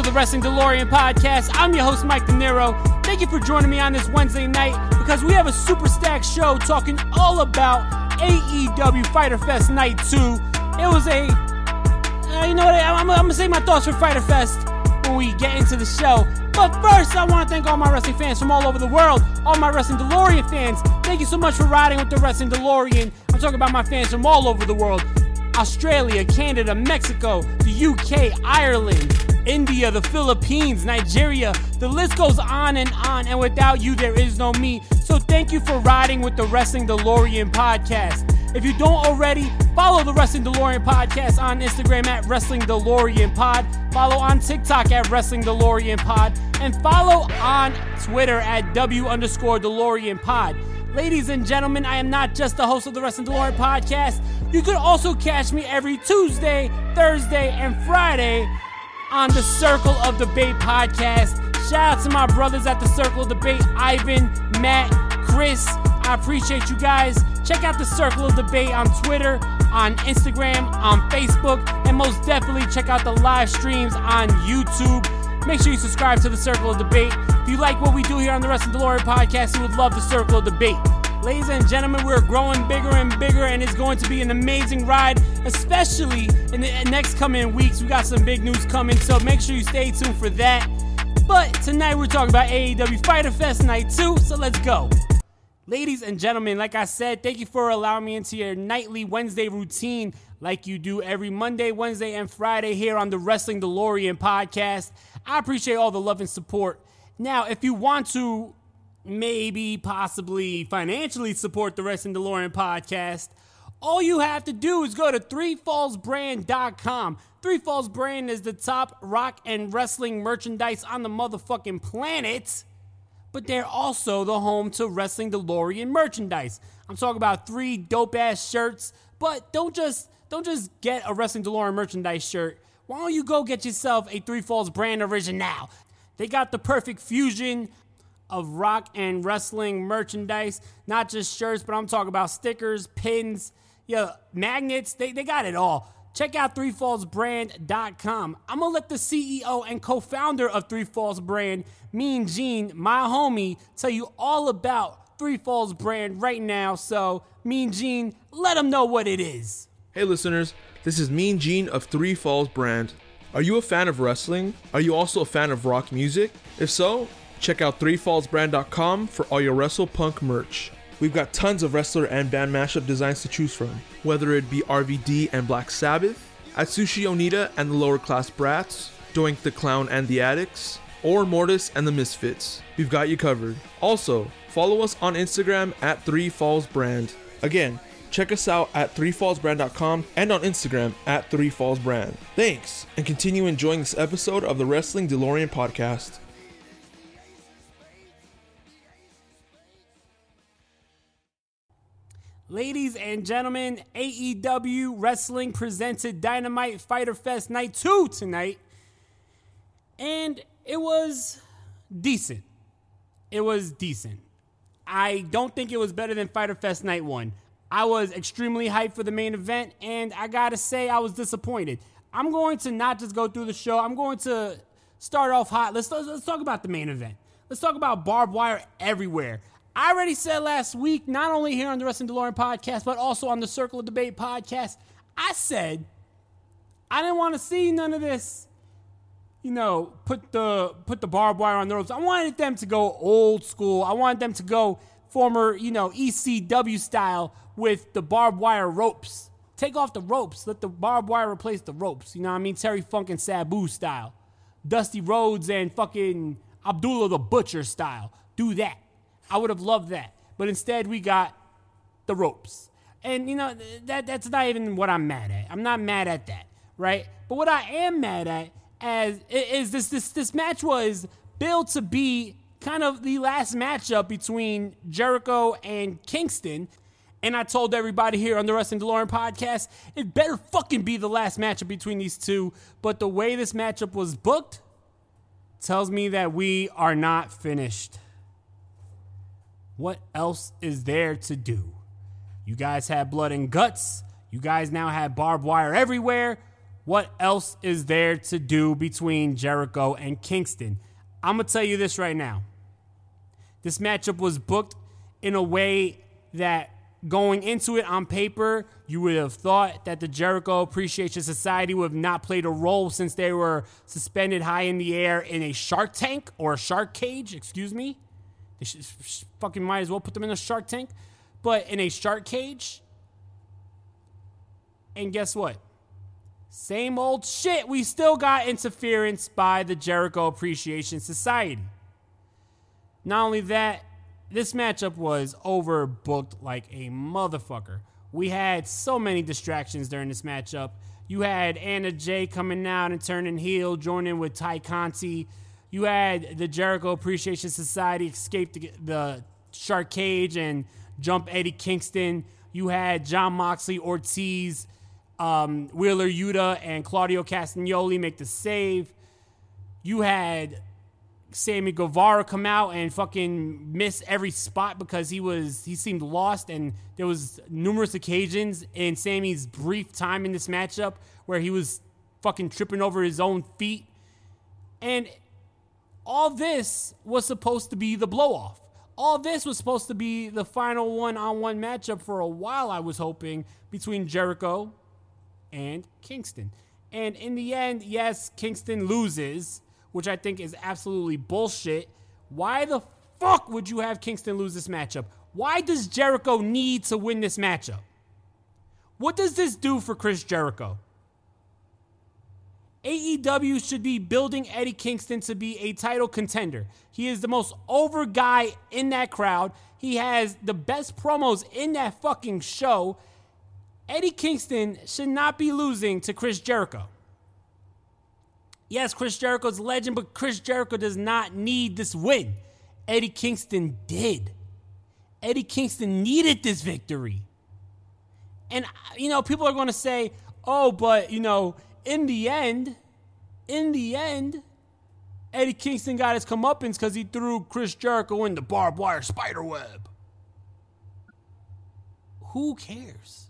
To the Wrestling DeLorean podcast. I'm your host, Mike De Niro. Thank you for joining me on this Wednesday night because we have a super stacked show talking all about AEW Fyter Fest Night 2. It was a, uh, you know what, I'm, I'm, I'm gonna say my thoughts for Fyter Fest when we get into the show. But first, I want to thank all my wrestling fans from all over the world, all my Wrestling DeLorean fans. Thank you so much for riding with the Wrestling DeLorean. I'm talking about my fans from all over the world Australia, Canada, Mexico, the UK, Ireland, India, the Philippines, Nigeria. The list goes on and on, and without you, there is no me. So thank you for riding with the Wrestling DeLorean podcast. If you don't already, follow the Wrestling DeLorean podcast on Instagram at Wrestling DeLorean Pod. Follow on TikTok at Wrestling DeLorean Pod. And follow on Twitter at W underscore DeLorean Pod. Ladies and gentlemen, I am not just the host of the Wrestling DeLorean podcast. You could also catch me every Tuesday, Thursday, and Friday on the Circle of Debate podcast. Shout out to my brothers at the Circle of Debate Ivan, Matt, Chris. I appreciate you guys. Check out the Circle of Debate on Twitter, on Instagram, on Facebook, and most definitely check out the live streams on YouTube. Make sure you subscribe to the Circle of Debate. If you like what we do here on the Rest Wrestling DeLorean podcast, you would love the Circle of Debate. Ladies and gentlemen, we're growing bigger and bigger, and it's going to be an amazing ride, especially in the next coming weeks. We got some big news coming, so make sure you stay tuned for that. But tonight we're talking about AEW Fyter Fest Night 2, so let's go. Ladies and gentlemen, like I said, thank you for allowing me into your nightly Wednesday routine like you do every Monday, Wednesday, and Friday here on the Wrestling DeLorean podcast. I appreciate all the love and support. Now, if you want to maybe, possibly financially support the Wrestling DeLorean podcast, all you have to do is go to threefallsbrand.com. Three Falls Brand is the top rock and wrestling merchandise on the motherfucking planet, but they're also the home to Wrestling DeLorean merchandise. I'm talking about three dope ass shirts, but don't just don't just get a Wrestling DeLorean merchandise shirt. Why don't you go get yourself a Three Falls Brand original? They got the perfect fusion of rock and wrestling merchandise, not just shirts, but I'm talking about stickers, pins, yeah, magnets. They, they got it all. Check out threefallsbrand.com. I'm going to let the CEO and co founder of Three Falls Brand, Mean Gene, my homie, tell you all about Three Falls Brand right now. So, Mean Gene, let them know what it is. Hey, listeners, this is Mean Gene of Three Falls Brand. Are you a fan of wrestling? Are you also a fan of rock music? If so, check out threefallsbrand.com for all your Wrestle Punk merch. We've got tons of wrestler and band mashup designs to choose from, whether it be RVD and Black Sabbath, Atsushi Onita and the Lower Class Brats, Doink the Clown and the Adicts, or Mortis and the Misfits. We've got you covered. Also, follow us on Instagram at Three Falls Brand. Again, check us out at threefallsbrand.com and on Instagram at threefallsbrand. Thanks, and continue enjoying this episode of the Wrestling DeLorean podcast. Ladies and gentlemen, AEW Wrestling presented Dynamite Fyter Fest Night 2 tonight. And it was decent. It was decent. I don't think it was better than Fyter Fest Night 1. I was extremely hyped for the main event, and I gotta say, I was disappointed. I'm going to not just go through the show, I'm going to start off hot. Let's, let's talk about the main event. Let's talk about barbed wire everywhere. I already said last week, not only here on the Wrestling DeLorean podcast, but also on the Circle of Debate podcast, I said I didn't want to see none of this. You know, put the put the barbed wire on the ropes. I wanted them to go old school. I wanted them to go former, you know, ECW style with the barbed wire ropes. Take off the ropes. Let the barbed wire replace the ropes. You know what I mean? Terry Funk and Sabu style. Dusty Rhodes and fucking Abdullah the Butcher style. Do that. I would have loved that. But instead, we got the ropes. And, you know, that that's not even what I'm mad at. I'm not mad at that, right? But what I am mad at as is this this this match was billed to be kind of the last matchup between Jericho and Kingston. And I told everybody here on the Wrestling DeLorean podcast, it better fucking be the last matchup between these two. But the way this matchup was booked tells me that we are not finished. What else is there to do? You guys had blood and guts. You guys now have barbed wire everywhere. What else is there to do between Jericho and Kingston? I'm going to tell you this right now. This matchup was booked in a way that going into it on paper, you would have thought that the Jericho Appreciation Society would have not played a role since they were suspended high in the air in a shark tank or a shark cage, excuse me. They should, fucking might as well put them in a shark tank, but in a shark cage. And guess what? Same old shit. We still got interference by the Jericho Appreciation Society. Not only that, this matchup was overbooked like a motherfucker. We had so many distractions during this matchup. You had Anna Jay coming out and turning heel, joining with Ty Conti. You had the Jericho Appreciation Society escape the, the shark cage and jump Eddie Kingston. You had Jon Moxley, Ortiz, um, Wheeler Yuta, and Claudio Castagnoli make the save. You had Sammy Guevara come out and fucking miss every spot because he was he seemed lost and there was numerous occasions in Sammy's brief time in this matchup where he was fucking tripping over his own feet. And all this was supposed to be the blow off. All this was supposed to be the final one on one matchup for a while, I was hoping, between Jericho and Kingston. And in the end, yes, Kingston loses which I think is absolutely bullshit. Why the fuck would you have Kingston lose this matchup? Why does Jericho need to win this matchup? What does this do for Chris Jericho? AEW should be building Eddie Kingston to be a title contender. He is the most over guy in that crowd. He has the best promos in that fucking show. Eddie Kingston should not be losing to Chris Jericho. Yes, Chris Jericho's a legend, but Chris Jericho does not need this win. Eddie Kingston did. Eddie Kingston needed this victory. And, you know, people are going to say, oh, but, you know, in the end, in the end, Eddie Kingston got his comeuppance because he threw Chris Jericho in the barbed wire spider web. Who cares?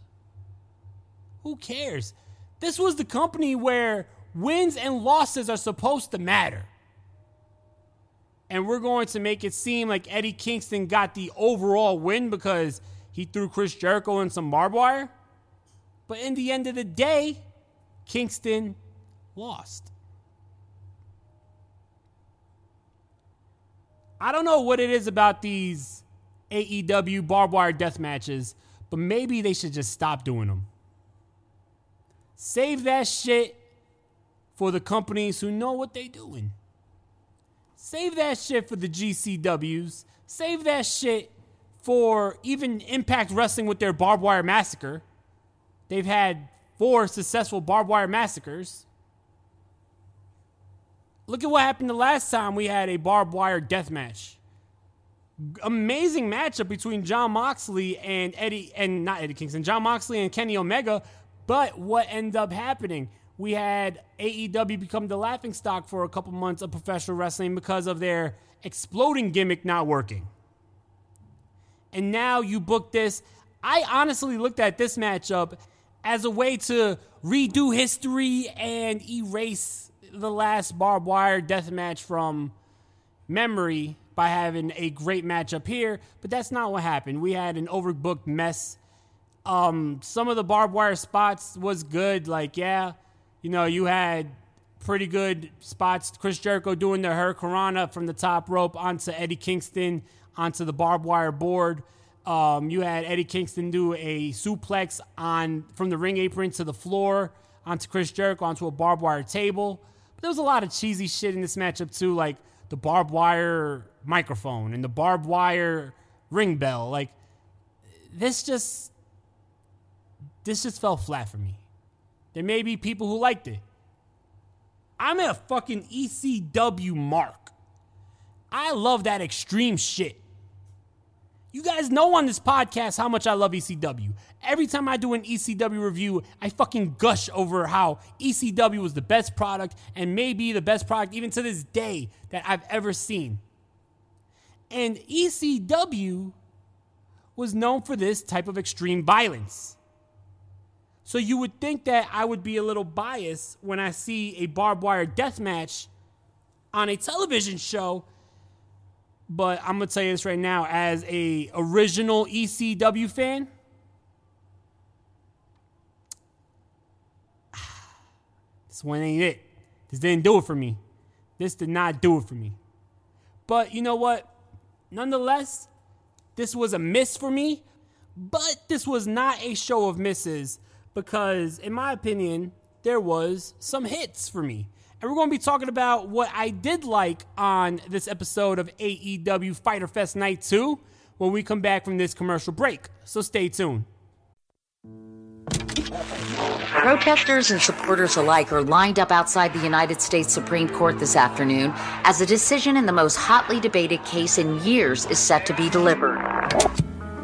Who cares? This was the company where wins and losses are supposed to matter. And we're going to make it seem like Eddie Kingston got the overall win because he threw Chris Jericho in some barbed wire. But in the end of the day, Kingston lost. I don't know what it is about these AEW barbed wire death matches, but maybe they should just stop doing them. Save that shit for the companies who know what they're doing. Save that shit for the GCWs. Save that shit for even Impact Wrestling with their barbed wire massacre. They've had four successful barbed wire massacres. Look at what happened the last time we had a barbed wire death match. Amazing matchup between Jon Moxley and Eddie, and not Eddie Kingston, Jon Moxley and Kenny Omega. But what ended up happening? we had AEW become the laughing stock for a couple months of professional wrestling because of their exploding gimmick not working. And now you book this. I honestly looked at this matchup as a way to redo history and erase the last barbed wire death match from memory by having a great match up here, but that's not what happened. We had an overbooked mess. Um, some of the barbed wire spots was good. Like, yeah, you know, you had pretty good spots. Chris Jericho doing the Hurricanrana from the top rope onto Eddie Kingston onto the barbed wire board. Um, you had Eddie Kingston do a suplex on from the ring apron to the floor onto Chris Jericho onto a barbed wire table. But there was a lot of cheesy shit in this matchup too, like the barbed wire microphone and the barbed wire ring bell. Like this just this just fell flat for me. There may be people who liked it. I'm a fucking ECW mark. I love that extreme shit. You guys know on this podcast how much I love ECW. Every time I do an ECW review, I fucking gush over how ECW was the best product and maybe the best product even to this day that I've ever seen. And ECW was known for this type of extreme violence. So you would think that I would be a little biased when I see a barbed wire death match on a television show but I'm gonna tell you this right now, as a original ECW fan, this one ain't it. This didn't do it for me. This did not do it for me. But you know what? Nonetheless, this was a miss for me. But this was not a show of misses because, in my opinion, there was some hits for me. And we're going to be talking about what I did like on this episode of AEW Fyter Fest Night 2 when we come back from this commercial break. So stay tuned. Protesters and supporters alike are lined up outside the United States Supreme Court this afternoon as a decision in the most hotly debated case in years is set to be delivered.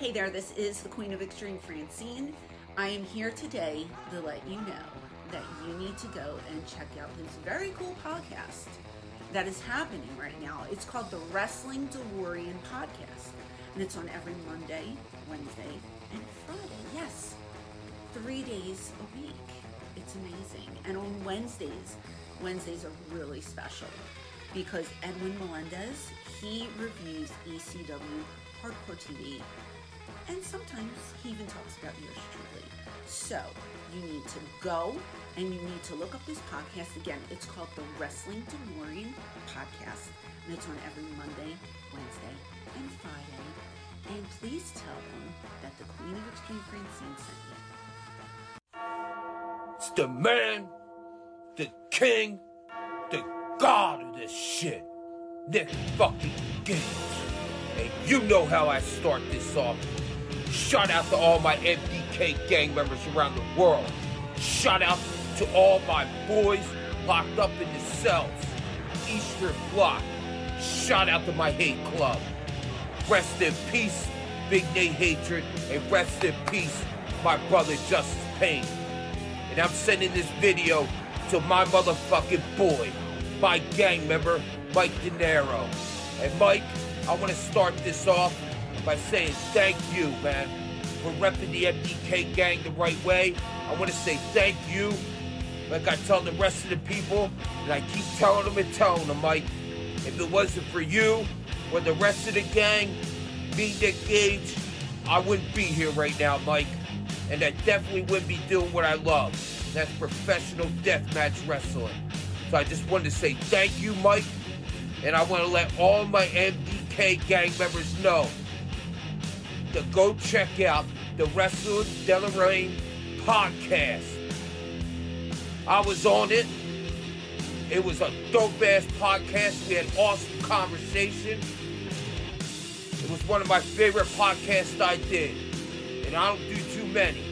Hey there, this is the Queen of Extreme Francine. I am here today to let you know that you need to go and check out this very cool podcast that is happening right now. It's called the Wrestling DeLorean Podcast, and it's on every Monday, Wednesday, and Friday. Yes, three days a week. It's amazing. And on Wednesdays, Wednesdays are really special because Edwin Melendez, he reviews ECW Hardcore TV and sometimes he even talks about yours truly. So you need to go and you need to look up this podcast again. It's called the Wrestling DeLorean Podcast, and it's on every Monday, Wednesday, and Friday. And please tell them that the Queen of Extreme Francine sent you. It's the man, the king, the god of this shit, Nick fucking Gage. And you know how I start this off. Shout out to all my MDK gang members around the world. Shout out to all my boys locked up in the cells. Eastern Block. Shout out to my hate club. Rest in peace, Big Nate Hatred, and rest in peace, my brother Justice Pain. And I'm sending this video to my motherfucking boy, my gang member, Mike De Niro. And Mike, I want to start this off by saying thank you, man, for repping the MDK gang the right way. I want to say thank you, like I tell the rest of the people, and I keep telling them and telling them, Mike, if it wasn't for you or the rest of the gang, me, Nick Gage, I wouldn't be here right now, Mike. And I definitely wouldn't be doing what I love. That's professional deathmatch wrestling. So I just wanted to say thank you, Mike. And I want to let all my MDK gang members know to go check out the Wrestling Delaraine podcast. I was on it. It was a dope ass podcast. We had awesome conversation. It was one of my favorite podcasts I did. And I don't do too many.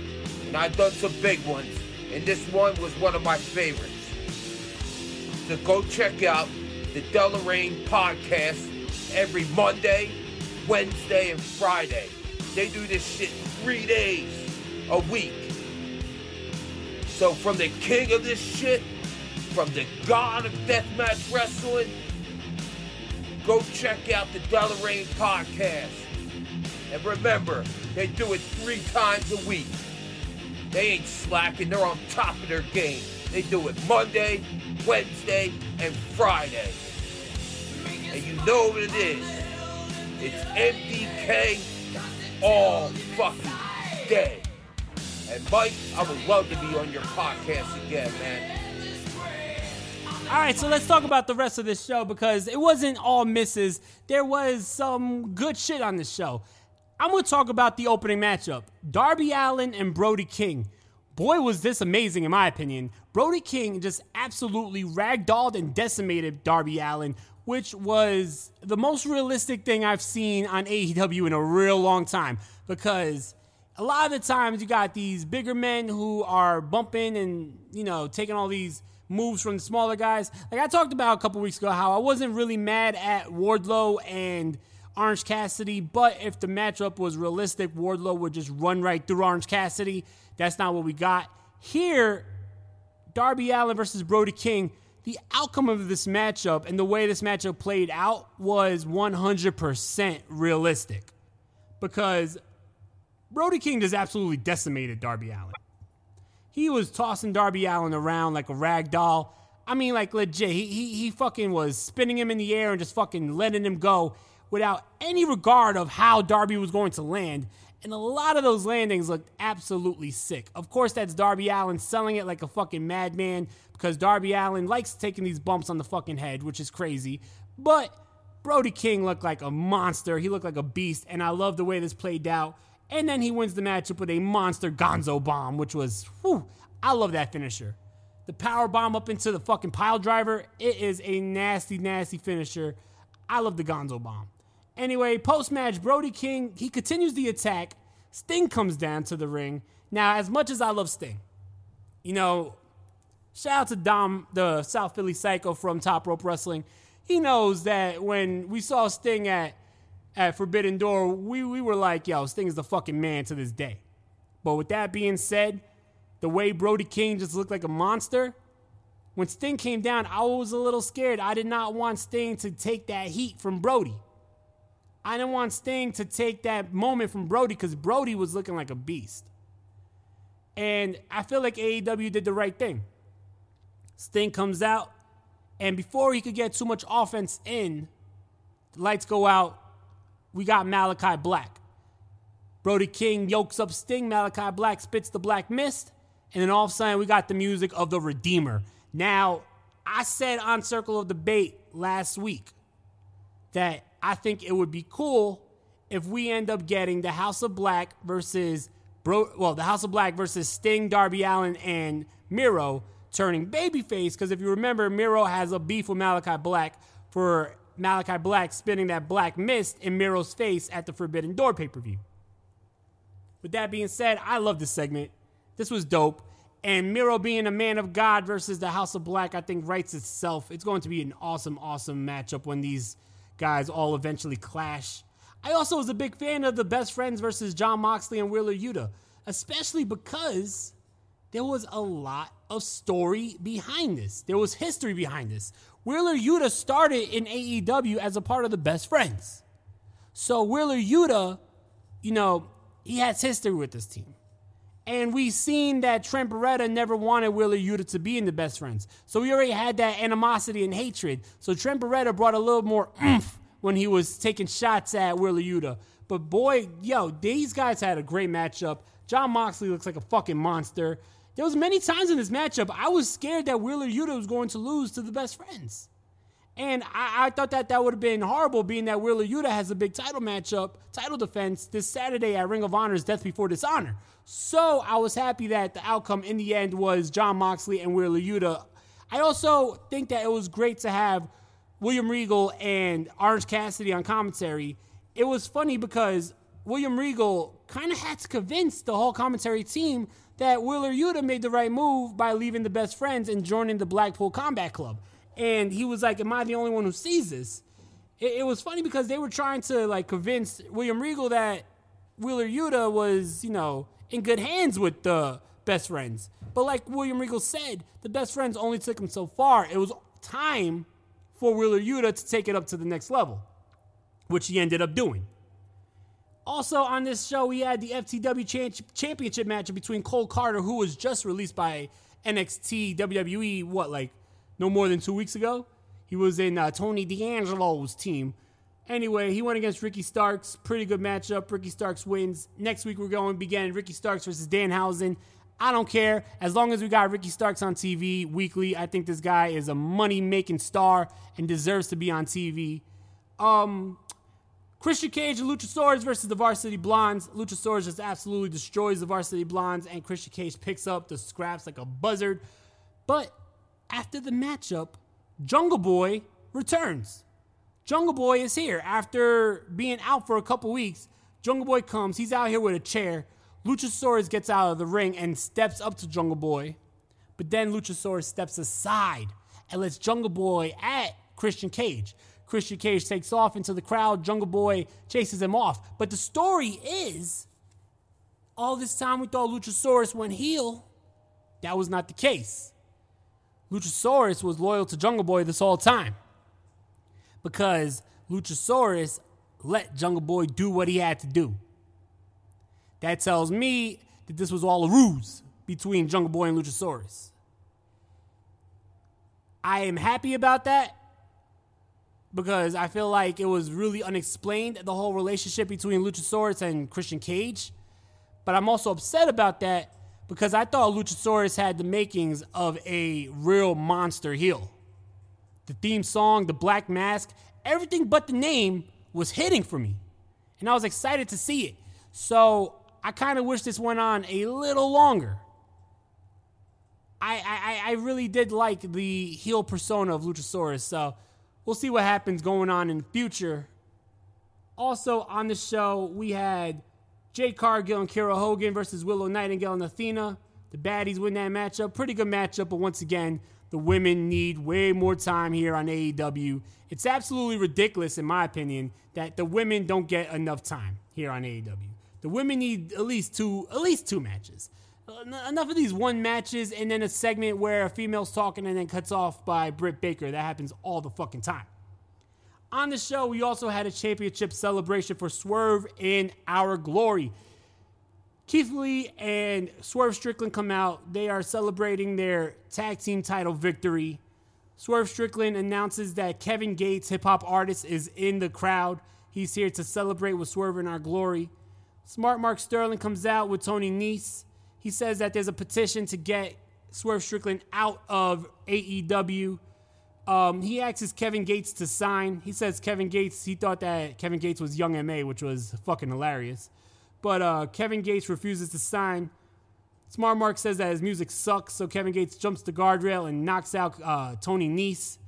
And I've done some big ones. And this one was one of my favorites. So go check out the Delaraine podcast every Monday, Wednesday, and Friday. They do this shit three days a week. So from the king of this shit, from the god of deathmatch wrestling, go check out the Delaraine podcast. And remember, they do it three times a week. They ain't slacking, they're on top of their game. They do it Monday, Wednesday, and Friday. And you know what it is. It's MDK all fucking day. And Mike, I would love to be on your podcast again, man. All right, so let's talk about the rest of this show because it wasn't all misses. There was some good shit on this show. I'm going to talk about the opening matchup Darby Allin and Brody King. Boy, was this amazing, in my opinion. Brody King just absolutely ragdolled and decimated Darby Allin, which was the most realistic thing I've seen on AEW in a real long time because a lot of the times you got these bigger men who are bumping and, you know, taking all these moves from the smaller guys. Like I talked about a couple weeks ago how I wasn't really mad at Wardlow and Orange Cassidy, but if the matchup was realistic, Wardlow would just run right through Orange Cassidy. That's not what we got. Here, Darby Allin versus Brody King, the outcome of this matchup and the way this matchup played out was 100% realistic. Because Brody King just absolutely decimated Darby Allin. He was tossing Darby Allin around like a rag doll. I mean, like legit. He, he, he fucking was spinning him in the air and just fucking letting him go without any regard of how Darby was going to land. And a lot of those landings looked absolutely sick. Of course, that's Darby Allin selling it like a fucking madman because Darby Allin likes taking these bumps on the fucking head, which is crazy. But Brody King looked like a monster. He looked like a beast, and I love the way this played out. And then he wins the matchup with a monster Gonzo bomb, which was, whew, I love that finisher. The power bomb up into the fucking pile driver, it is a nasty, nasty finisher. I love the Gonzo bomb. Anyway, post match, Brody King, he continues the attack. Sting comes down to the ring. Now, as much as I love Sting, you know, shout out to Dom, the South Philly Psycho from Top Rope Wrestling. He knows that when we saw Sting at at Forbidden Door, we, we were like, yo, Sting is the fucking man to this day. But with that being said, the way Brody King just looked like a monster, when Sting came down, I was a little scared. I did not want Sting to take that heat from Brody. I didn't want Sting to take that moment from Brody because Brody was looking like a beast. And I feel like AEW did the right thing. Sting comes out, and before he could get too much offense in, the lights go out, we got Malachi Black. Brody King yokes up Sting. Malachi Black spits the black mist. And then all of a sudden, we got the music of the Redeemer. Now, I said on Circle of Debate last week that I think it would be cool if we end up getting the House of Black versus Bro, well, the House of Black versus Sting, Darby Allin, and Miro turning babyface. Because if you remember, Miro has a beef with Malachi Black for Malachi Black spinning that black mist in Miro's face at the Forbidden Door pay per view. With that being said, I love this segment. This was dope. And Miro being a man of God versus the House of Black, I think writes itself. It's going to be an awesome, awesome matchup when these guys all eventually clash. I also was a big fan of the Best Friends versus Jon Moxley and Wheeler Yuta, especially because there was a lot of story behind this. There was history behind this. Wheeler Yuta started in AEW as a part of the Best Friends. So Wheeler Yuta, you know, he has history with this team. And we've seen that Trent Beretta never wanted Wheeler Yuta to be in the best friends. So we already had that animosity and hatred. So Trent Beretta brought a little more oomph when he was taking shots at Wheeler Yuta. But boy, yo, these guys had a great matchup. Jon Moxley looks like a fucking monster. There was many times in this matchup I was scared that Wheeler Yuta was going to lose to the best friends. And I, I, thought that that would have been horrible, being that Wheeler Yuta has a big title matchup, title defense this Saturday at Ring of Honor's Death Before Dishonor. So I was happy that the outcome in the end was Jon Moxley and Wheeler Yuta. I also think that it was great to have William Regal and Orange Cassidy on commentary. It was funny because William Regal kind of had to convince the whole commentary team that Wheeler Yuta made the right move by leaving the best friends and joining the Blackpool Combat Club and he was like, "Am I the only one who sees this?" It, it, was funny because they were trying to like convince William Regal that Wheeler Yuta was, you know, in good hands with the best friends. But like William Regal said, the best friends only took him so far. It was time for Wheeler Yuta to take it up to the next level, which he ended up doing. Also on this show, we had the FTW championship match between Cole Karter, who was just released by NXT WWE, what, like no more than two weeks ago. He was in uh, Tony D'Angelo's team. Anyway, he went against Ricky Starks. Pretty good matchup. Ricky Starks wins. Next week, we're going to begin Ricky Starks versus Danhausen. I don't care. As long as we got Ricky Starks on TV weekly, I think this guy is a money making star and deserves to be on TV. Um, Christian Cage and Luchasaurus versus the Varsity Blondes. Luchasaurus just absolutely destroys the Varsity Blondes, and Christian Cage picks up the scraps like a buzzard. But after the matchup, Jungle Boy returns. Jungle Boy is here after being out for a couple weeks. Jungle Boy comes. He's out here with a chair. Luchasaurus gets out of the ring and steps up to Jungle Boy. But then Luchasaurus steps aside and lets Jungle Boy at Christian Cage. Christian Cage takes off into the crowd. Jungle Boy chases him off. But the story is all this time we thought Luchasaurus went heel. That was not the case. Luchasaurus was loyal to Jungle Boy this whole time because Luchasaurus let Jungle Boy do what he had to do. That tells me that this was all a ruse between Jungle Boy and Luchasaurus. I am happy about that because I feel like it was really unexplained the whole relationship between Luchasaurus and Christian Cage. But I'm also upset about that because I thought Luchasaurus had the makings of a real monster heel. The theme song, the black mask, everything but the name was hitting for me. And I was excited to see it. So I kind of wish this went on a little longer. I, I, I really did like the heel persona of Luchasaurus. So we'll see what happens going on in the future. Also on the show, we had Jade Cargill and Kiera Hogan versus Willow Nightingale and Athena. The baddies win that matchup. Pretty good matchup, but once again, the women need way more time here on AEW. It's absolutely ridiculous, in my opinion, that the women don't get enough time here on AEW. The women need at least two, at least two matches. Uh, enough of these one matches and then a segment where a female's talking and then cuts off by Britt Baker. That happens all the fucking time. On the show, we also had a championship celebration for Swerve in Our Glory. Keith Lee and Swerve Strickland come out. They are celebrating their tag team title victory. Swerve Strickland announces that Kevin Gates, hip hop artist, is in the crowd. He's here to celebrate with Swerve in Our Glory. Smart Mark Sterling comes out with Tony Nese. He says that there's a petition to get Swerve Strickland out of AEW. Um, he asks Kevin Gates to sign. He says Kevin Gates, he thought that Kevin Gates was Young MA, which was fucking hilarious. But uh, Kevin Gates refuses to sign. Smart Mark says that his music sucks, so Kevin Gates jumps the guardrail and knocks out uh, Tony Nese.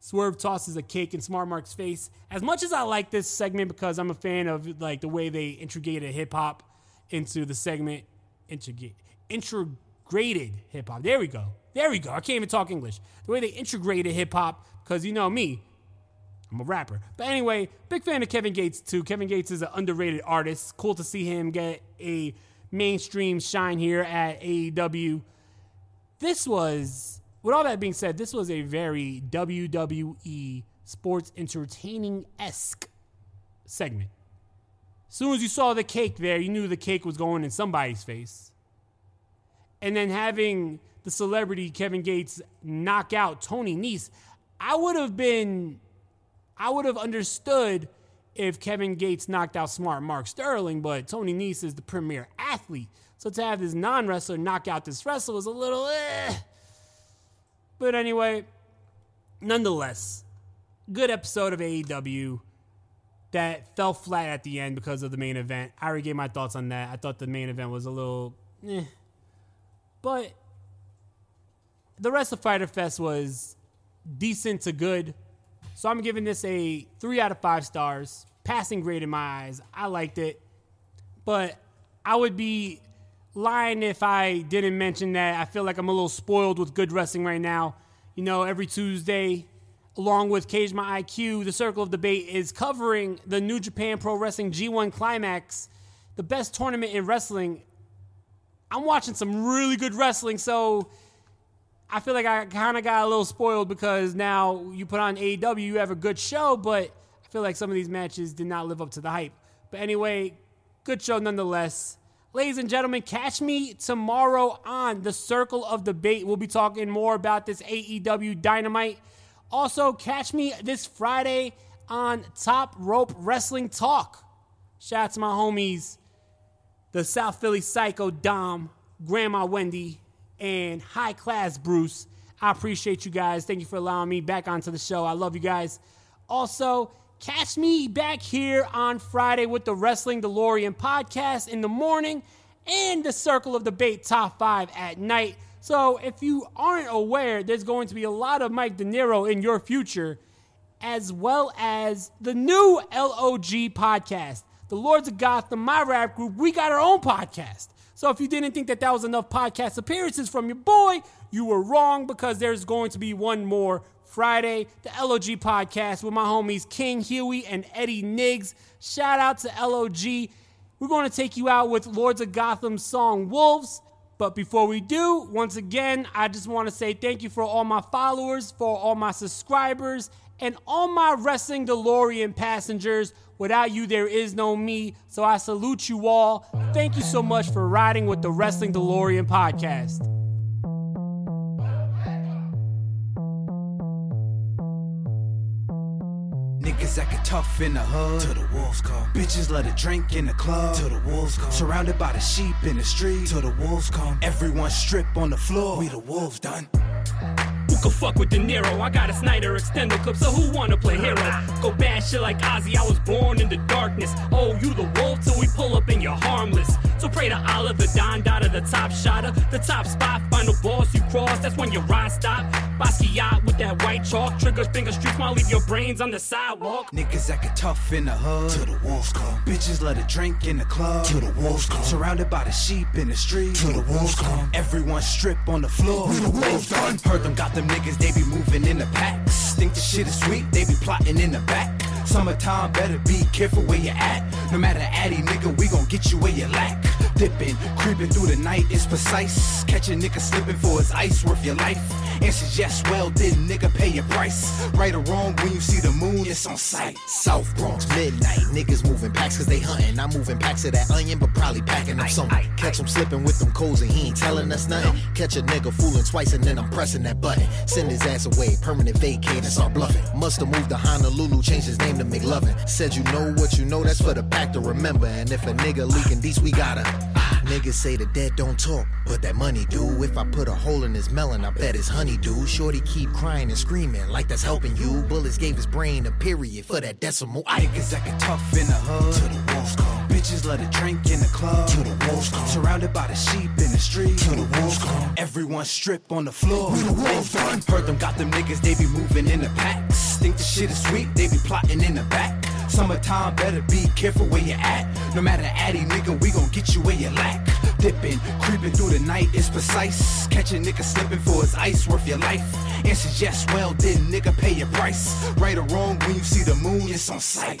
Swerve tosses a cake in Smart Mark's face. As much as I like this segment because I'm a fan of like the way they integrated hip hop into the segment, integrate, integrated hip hop. There we go. There we go. I can't even talk English. The way they integrated hip hop, because you know me, I'm a rapper. But anyway, big fan of Kevin Gates too. Kevin Gates is an underrated artist. Cool to see him get a mainstream shine here at AEW. This was, with all that being said, this was a very WWE sports entertaining esque segment. As soon as you saw the cake there, you knew the cake was going in somebody's face. And then having the celebrity Kevin Gates knock out Tony Nese, I would have been, I would have understood if Kevin Gates knocked out smart Mark Sterling, but Tony Nese is the premier athlete. So to have this non wrestler knock out this wrestler was a little eh. But anyway, nonetheless, good episode of AEW that fell flat at the end because of the main event. I already gave my thoughts on that. I thought the main event was a little eh. But the rest of Fyter Fest was decent to good. So I'm giving this a three out of five stars. Passing grade in my eyes. I liked it. But I would be lying if I didn't mention that I feel like I'm a little spoiled with good wrestling right now. You know, every Tuesday, along with Cage My IQ, the Circle of Debate is covering the New Japan Pro Wrestling G1 Climax, the best tournament in wrestling. I'm watching some really good wrestling, so I feel like I kind of got a little spoiled because now you put on AEW, you have a good show, but I feel like some of these matches did not live up to the hype. But anyway, good show nonetheless. Ladies and gentlemen, catch me tomorrow on the Circle of Debate. We'll be talking more about this AEW Dynamite. Also, catch me this Friday on Top Rope Wrestling Talk. Shout out to my homies, the South Philly Psycho Dom, Grandma Wendy, and High Class Bruce. I appreciate you guys. Thank you for allowing me back onto the show. I love you guys. Also, catch me back here on Friday with the Wrestling DeLorean podcast in the morning and the Circle of Debate top five at night. So, if you aren't aware, there's going to be a lot of Mike De Niro in your future, as well as the new LOG podcast. The Lords of Gotham, my rap group, we got our own podcast. So if you didn't think that that was enough podcast appearances from your boy, you were wrong because there's going to be one more Friday, the LOG podcast with my homies King Huey and Eddie Niggs. Shout out to LOG. We're going to take you out with Lords of Gotham's song Wolves. But before we do, once again, I just want to say thank you for all my followers, for all my subscribers, and all my Wrestling DeLorean passengers. Without you, there is no me. So I salute you all. Thank you so much for riding with the Wrestling DeLorean podcast. Niggas acting tough in the hood. To the wolves come. Bitches let a drink in the club. To the wolves come. Surrounded by the sheep in the street. To the wolves come. Everyone strip on the floor. We the wolves done. Could fuck with De Niro? I got a Snyder extender clip, so who wanna play hero? Go bad shit like Ozzy, I was born in the darkness. Oh, you the wolf till we pull up and you're harmless. So pray to Allah, the Don Dada, the top shotter, the top spot, final boss you cross, that's when your ride stop. Basquiat with that white chalk, triggers, finger streaks, might leave your brains on the sidewalk. Niggas acting tough in the hood. To the wolves come. Bitches let a drink in the club. To the wolves come. Surrounded by the sheep in the street. To the wolves come. Everyone strip on the floor. We the wolves done. Heard them got them niggas, they be moving in the packs. Think the shit is sweet, they be plotting in the back. Summertime, better be careful where you at. No matter addy, nigga, we gon' get you where you lack. Dipping, creeping through the night is precise. Catch a nigga slipping for his ice, worth your life. Answers yes, well, did nigga pay your price? Right or wrong, when you see the moon, it's on sight. South Bronx, midnight, niggas moving packs cause they hunting. I'm moving packs of that onion, but probably packing up something. Catch him slipping with them codes and he ain't telling us nothing. Catch a nigga fooling twice and then I'm pressing that button. Send his ass away, permanent vacate and start bluffing. Must have moved to Honolulu, changed his name to McLovin. Said you know what you know, that's for the pack to remember. And if a nigga leaking these, we gotta. Niggas say the dead don't talk, but that money do. If I put a hole in his melon, I bet his honey do. Shorty keep crying and screaming like that's helping you. Bullets gave his brain a period for that decimal. I Niggas acting tough in the hood. To the wolves come. Bitches let a drink in the club. To the wolves come. Surrounded by the sheep in the street. Till the wolves come. Everyone strip on the floor. When the done. Heard them got them niggas, they be moving in the packs. Think the shit is sweet, they be plotting in the back. Summertime, better be careful where you at. No matter addy, nigga, we gon' get you where you lack. Dipping, creeping through the night is precise. Catch a nigga slipping for his ice worth your life. Answers yes, well, did nigga pay your price? Right or wrong, when you see the moon, it's on sight.